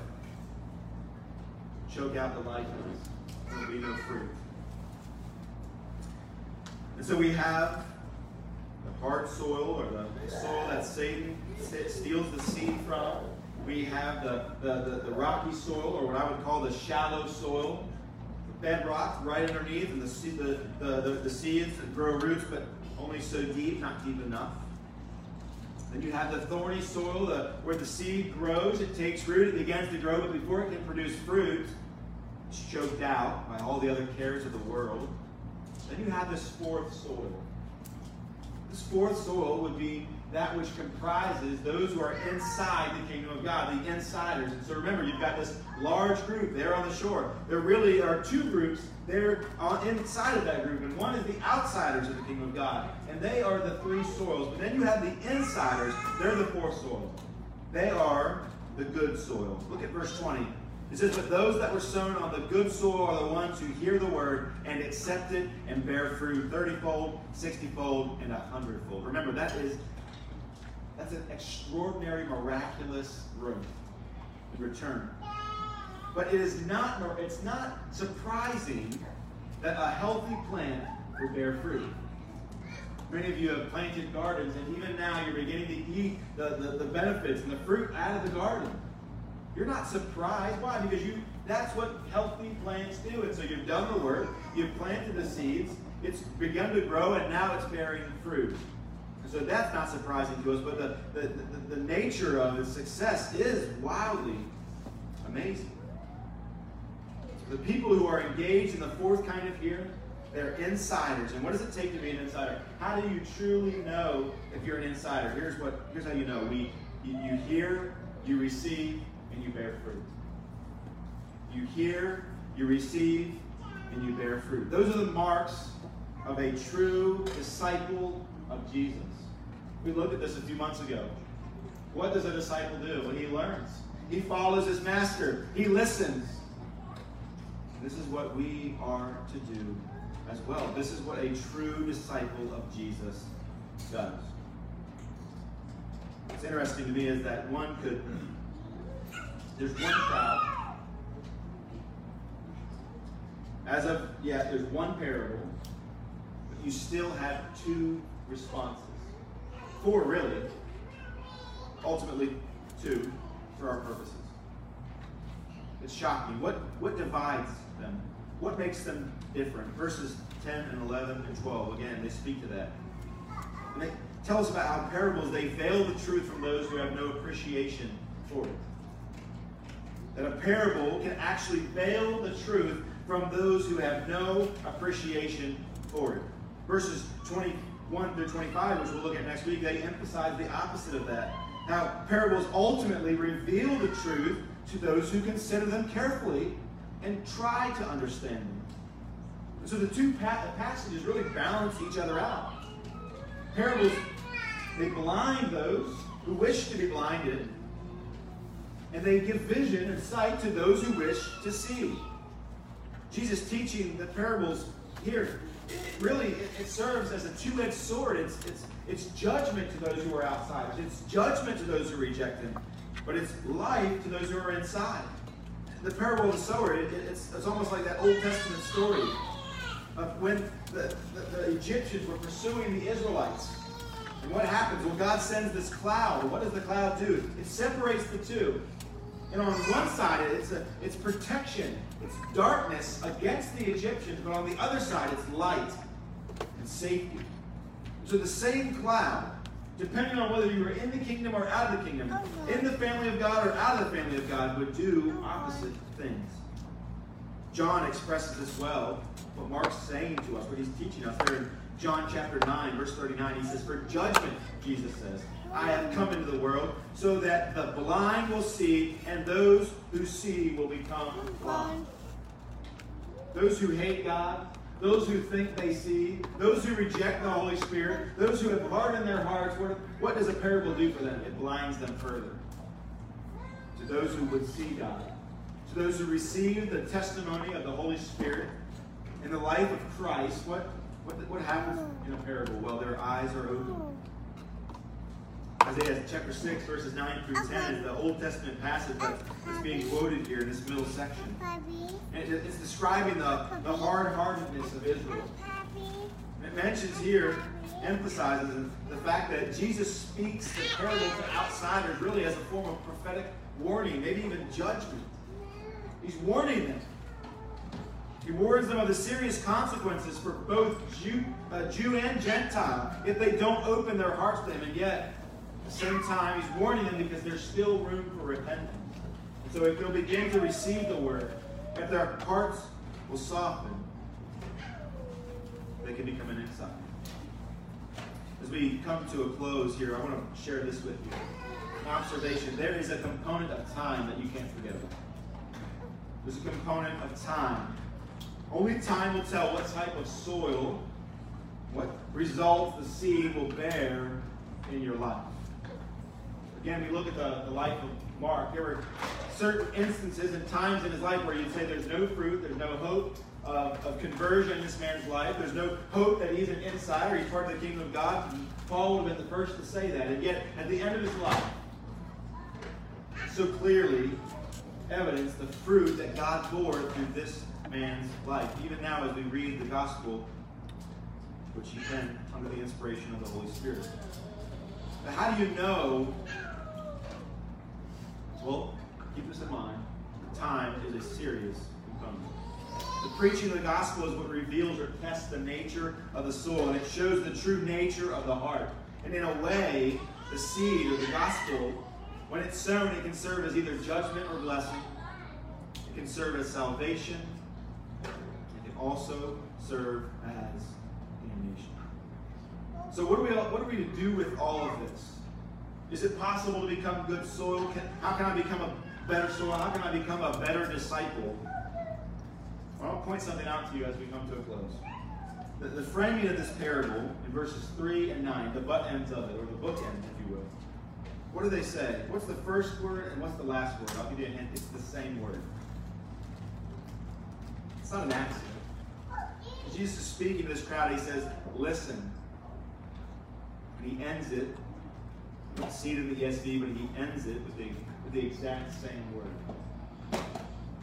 Speaker 1: Choke out the us. There will be no fruit. And so we have the hard soil or the soil that Satan steals the seed from. We have the, the, the, the, rocky soil, or what I would call the shallow soil, the bedrock right underneath, and the, the, the, the, the seeds that grow roots, but only so deep, not deep enough. Then you have the thorny soil the, where the seed grows, it takes root, it begins to grow, but before it can produce fruit, it's choked out by all the other cares of the world. Then you have this fourth soil this fourth soil would be that which comprises those who are inside the kingdom of God, the insiders. And so remember, you've got this large group there on the shore. There really are two groups there on, inside of that group, and one is the outsiders of the kingdom of God, and they are the three soils. But then you have the insiders, they're the fourth soil. They are the good soil. Look at verse 20. It says, But those that were sown on the good soil are the ones who hear the word and accept it and bear fruit 30 fold, 60 fold, and 100 fold. Remember, that is that's an extraordinary, miraculous return. But it is not, it's not surprising that a healthy plant will bear fruit. Many of you have planted gardens, and even now you're beginning to eat the, the, the benefits and the fruit out of the garden. You're not surprised. Why? Because you that's what healthy plants do. And so you've done the work, you've planted the seeds, it's begun to grow, and now it's bearing fruit. So that's not surprising to us, but the, the, the, the nature of its success is wildly amazing. The people who are engaged in the fourth kind of here, they're insiders. And what does it take to be an insider? How do you truly know if you're an insider? Here's what here's how you know. We you, you hear, you receive, and you bear fruit. You hear, you receive, and you bear fruit. Those are the marks of a true disciple of Jesus. We looked at this a few months ago. What does a disciple do? Well, he learns. He follows his master. He listens. This is what we are to do as well. This is what a true disciple of Jesus does. What's interesting to me is that one could, there's one crowd. As of, yeah, there's one parable, but you still have two responses. Four, really. Ultimately, two for our purposes. It's shocking. What, what divides them? What makes them different? Verses 10 and 11 and 12, again, they speak to that. And they tell us about how parables, they veil the truth from those who have no appreciation for it. That a parable can actually veil the truth from those who have no appreciation for it. Verses 21 through 25, which we'll look at next week, they emphasize the opposite of that. How parables ultimately reveal the truth to those who consider them carefully and try to understand them. So the two passages really balance each other out. Parables, they blind those who wish to be blinded, and they give vision and sight to those who wish to see. Jesus teaching the parables here, it, really, it, it, serves as a two-edged sword. It's, it's, it's judgment to those who are outsiders. It's judgment to those who reject him. But it's life to those who are inside. The parable of the sower, it, it's, it's almost like that Old Testament story of when the, the, the Egyptians were pursuing the Israelites. And what happens? Well, God sends this cloud. What does the cloud do? It separates the two. And on one side, it's, a, it's protection, it's darkness against the Egyptians, but on the other side, it's light and safety. So the same cloud, depending on whether you were in the kingdom or out of the kingdom, oh, in the family of God or out of the family of God, would do opposite things. John expresses this well, what Mark's saying to us, what he's teaching us there in John chapter 9, verse 39. He says, For judgment, Jesus says, I have come into the world so that the blind will see and those who see will become blind. Those who hate God, those who think they see, those who reject the Holy Spirit, those who have hardened their hearts, what, does a parable do for them? It blinds them further. To those who would see God, to those who receive the testimony of the Holy Spirit in the life of Christ, what, what, what happens in a parable? Well, their eyes are open. Isaiah chapter 6, verses 9 through 10 is the Old Testament passage that's being quoted here in this middle section. And it's describing the, the hard-heartedness of Israel. It mentions here, emphasizes the fact that Jesus speaks the parable to outsiders really as a form of prophetic warning, maybe even judgment. He's warning them. He warns them of the serious consequences for both Jew, uh, Jew and Gentile if they don't open their hearts to Him. And yet, at the same time, He's warning them because there's still room for repentance. And so if they'll begin to receive the Word, if their hearts will soften, they can become an exile. As we come to a close here, I want to share this with you. An observation. There is a component of time that you can't forget about. There's a component of time. Only time will tell what type of soil, what results the seed will bear in your life. Again, we look at the, the life of Mark. There were certain instances and times in his life where you'd say there's no fruit, there's no hope of, of conversion in this man's life, there's no hope that he's an insider, he's part of the kingdom of God. Paul would have been the first to say that. And yet, at the end of his life, so clearly evidence the fruit that God bore through this man's life. Even now, as we read the gospel, which he penned under the inspiration of the Holy Spirit. But how do you know? Well, keep this in mind. Time is a serious component. The preaching of the gospel is what reveals or tests the nature of the soul, and it shows the true nature of the heart. And in a way, the seed or the gospel when it's sown, it can serve as either judgment or blessing. It can serve as salvation. Also serve as damnation. So, what are we, what are we to do with all of this? Is it possible to become good soil? Can, how can I become a better soil? How can I become a better disciple? Well, I'll point something out to you as we come to a close. The, the framing of this parable in verses 3 and 9, the butt ends of it, or the bookend, if you will what do they say? What's the first word and what's the last word? I'll give you a hint. It's the same word. It's not an accident. Jesus is speaking to this crowd. He says, Listen. And he ends it. See it in the ESV, but he ends it with the, with the exact same word.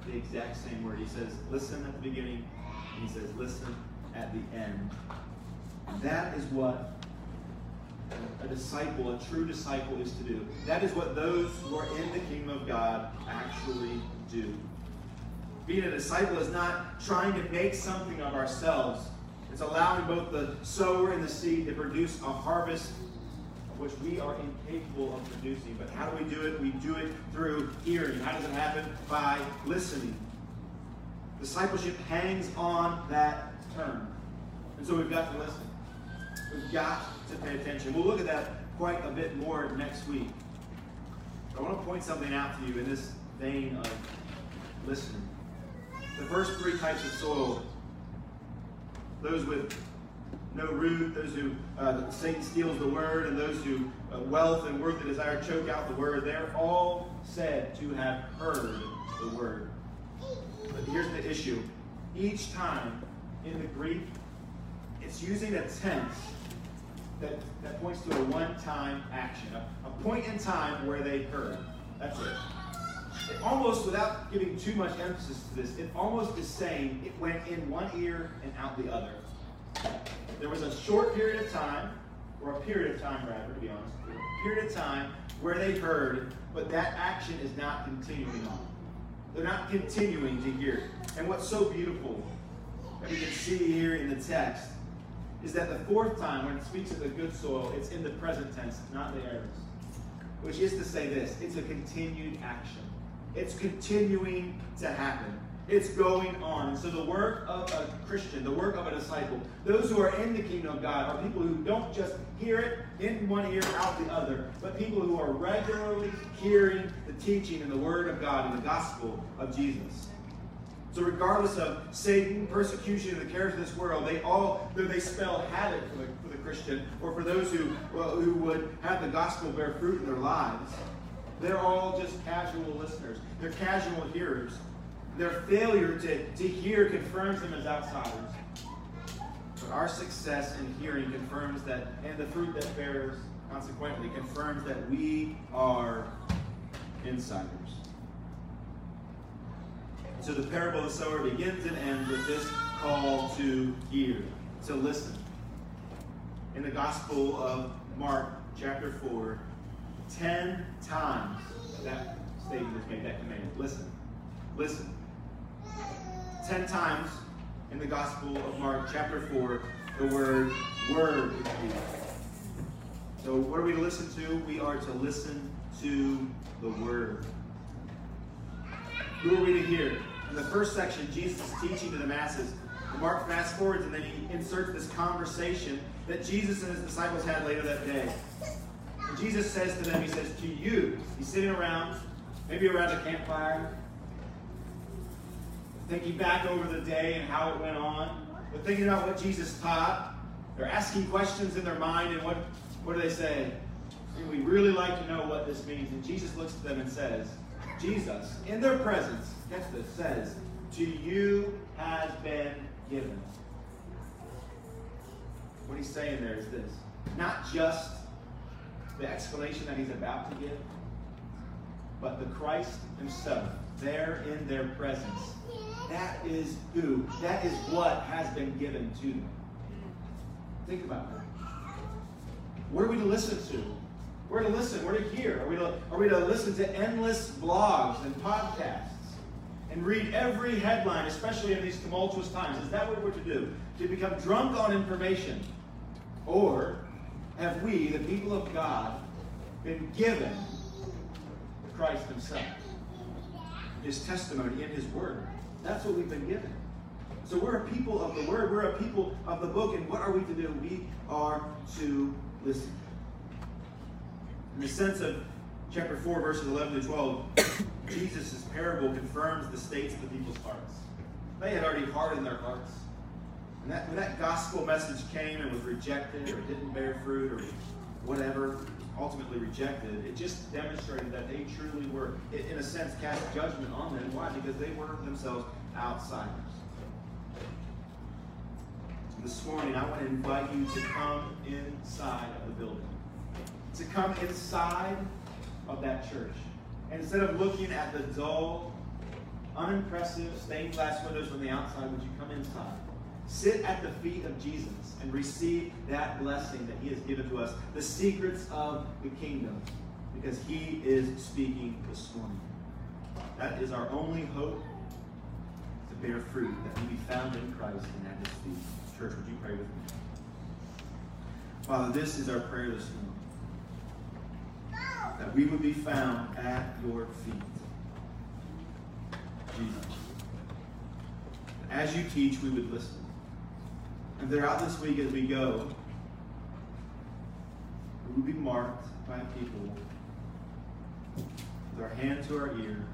Speaker 1: The exact same word. He says, Listen at the beginning, and he says, Listen at the end. That is what a disciple, a true disciple, is to do. That is what those who are in the kingdom of God actually do. Being a disciple is not trying to make something of ourselves. It's allowing both the sower and the seed to produce a harvest which we are incapable of producing. But how do we do it? We do it through hearing. How does it happen? By listening. Discipleship hangs on that term. And so we've got to listen. We've got to pay attention. We'll look at that quite a bit more next week. I want to point something out to you in this vein of listening. The first three types of soil those with no root, those who uh, Satan steals the word, and those who uh, wealth and worldly desire choke out the word, they're all said to have heard the word. But here's the issue each time in the Greek, it's using a tense that, that points to a one time action, a, a point in time where they heard. That's it. It almost, without giving too much emphasis to this, it almost is saying it went in one ear and out the other. There was a short period of time, or a period of time rather, to be honest, a period of time where they heard, but that action is not continuing on. They're not continuing to hear. And what's so beautiful that we can see here in the text is that the fourth time, when it speaks of the good soil, it's in the present tense, not the aorist. Which is to say this it's a continued action, it's continuing to happen. It's going on. And so the work of a Christian, the work of a disciple, those who are in the kingdom of God are people who don't just hear it in one ear, out the other, but people who are regularly hearing the teaching and the word of God and the gospel of Jesus. So regardless of Satan, persecution, and the cares of this world, they all, though they spell havoc for the, for the Christian, or for those who, well, who would have the gospel bear fruit in their lives, they're all just casual listeners. They're casual hearers. Their failure to, to hear confirms them as outsiders. But our success in hearing confirms that, and the fruit that bears, consequently, confirms that we are insiders. So the parable of the sower begins and ends with this call to hear, to listen. In the Gospel of Mark, chapter 4, ten times that statement is made, that command. Listen. Listen. Ten times in the Gospel of Mark, chapter 4, the word word is used. So, what are we to listen to? We are to listen to the word. Who are we to hear? In the first section, Jesus is teaching to the masses. Mark fast forwards and then he inserts this conversation that Jesus and his disciples had later that day. And Jesus says to them, He says, To you, he's sitting around, maybe around a campfire, thinking back over the day and how it went on. They're thinking about what Jesus taught. They're asking questions in their mind, and what, what do they say? We really like to know what this means. And Jesus looks to them and says, Jesus, in their presence, catch this, says, To you has been given. What he's saying there is this not just the explanation that he's about to give, but the Christ himself there in their presence. That is who, that is what has been given to them. Think about that. What are we to listen to? We're to listen, we're to hear. Are we to, are we to listen to endless blogs and podcasts and read every headline, especially in these tumultuous times? Is that what we're to do? To become drunk on information? Or have we, the people of God, been given Christ Himself? His testimony in His Word. That's what we've been given. So we're a people of the Word, we're a people of the book, and what are we to do? We are to listen. In the sense of chapter 4, verses 11 to 12, Jesus' parable confirms the states of the people's hearts. They had already hardened their hearts. And that, when that gospel message came and was rejected or didn't bear fruit or whatever, ultimately rejected, it just demonstrated that they truly were, in a sense, cast judgment on them. Why? Because they were themselves outsiders. this morning, I want to invite you to come inside of the building. To come inside of that church. And instead of looking at the dull, unimpressive stained glass windows from the outside, would you come inside? Sit at the feet of Jesus and receive that blessing that he has given to us, the secrets of the kingdom, because he is speaking this morning. That is our only hope to bear fruit, that we be found in Christ and at his feet. Church, would you pray with me? Father, this is our prayer this morning. That we would be found at your feet. Jesus. As you teach, we would listen. And throughout this week as we go, we will be marked by people with our hand to our ear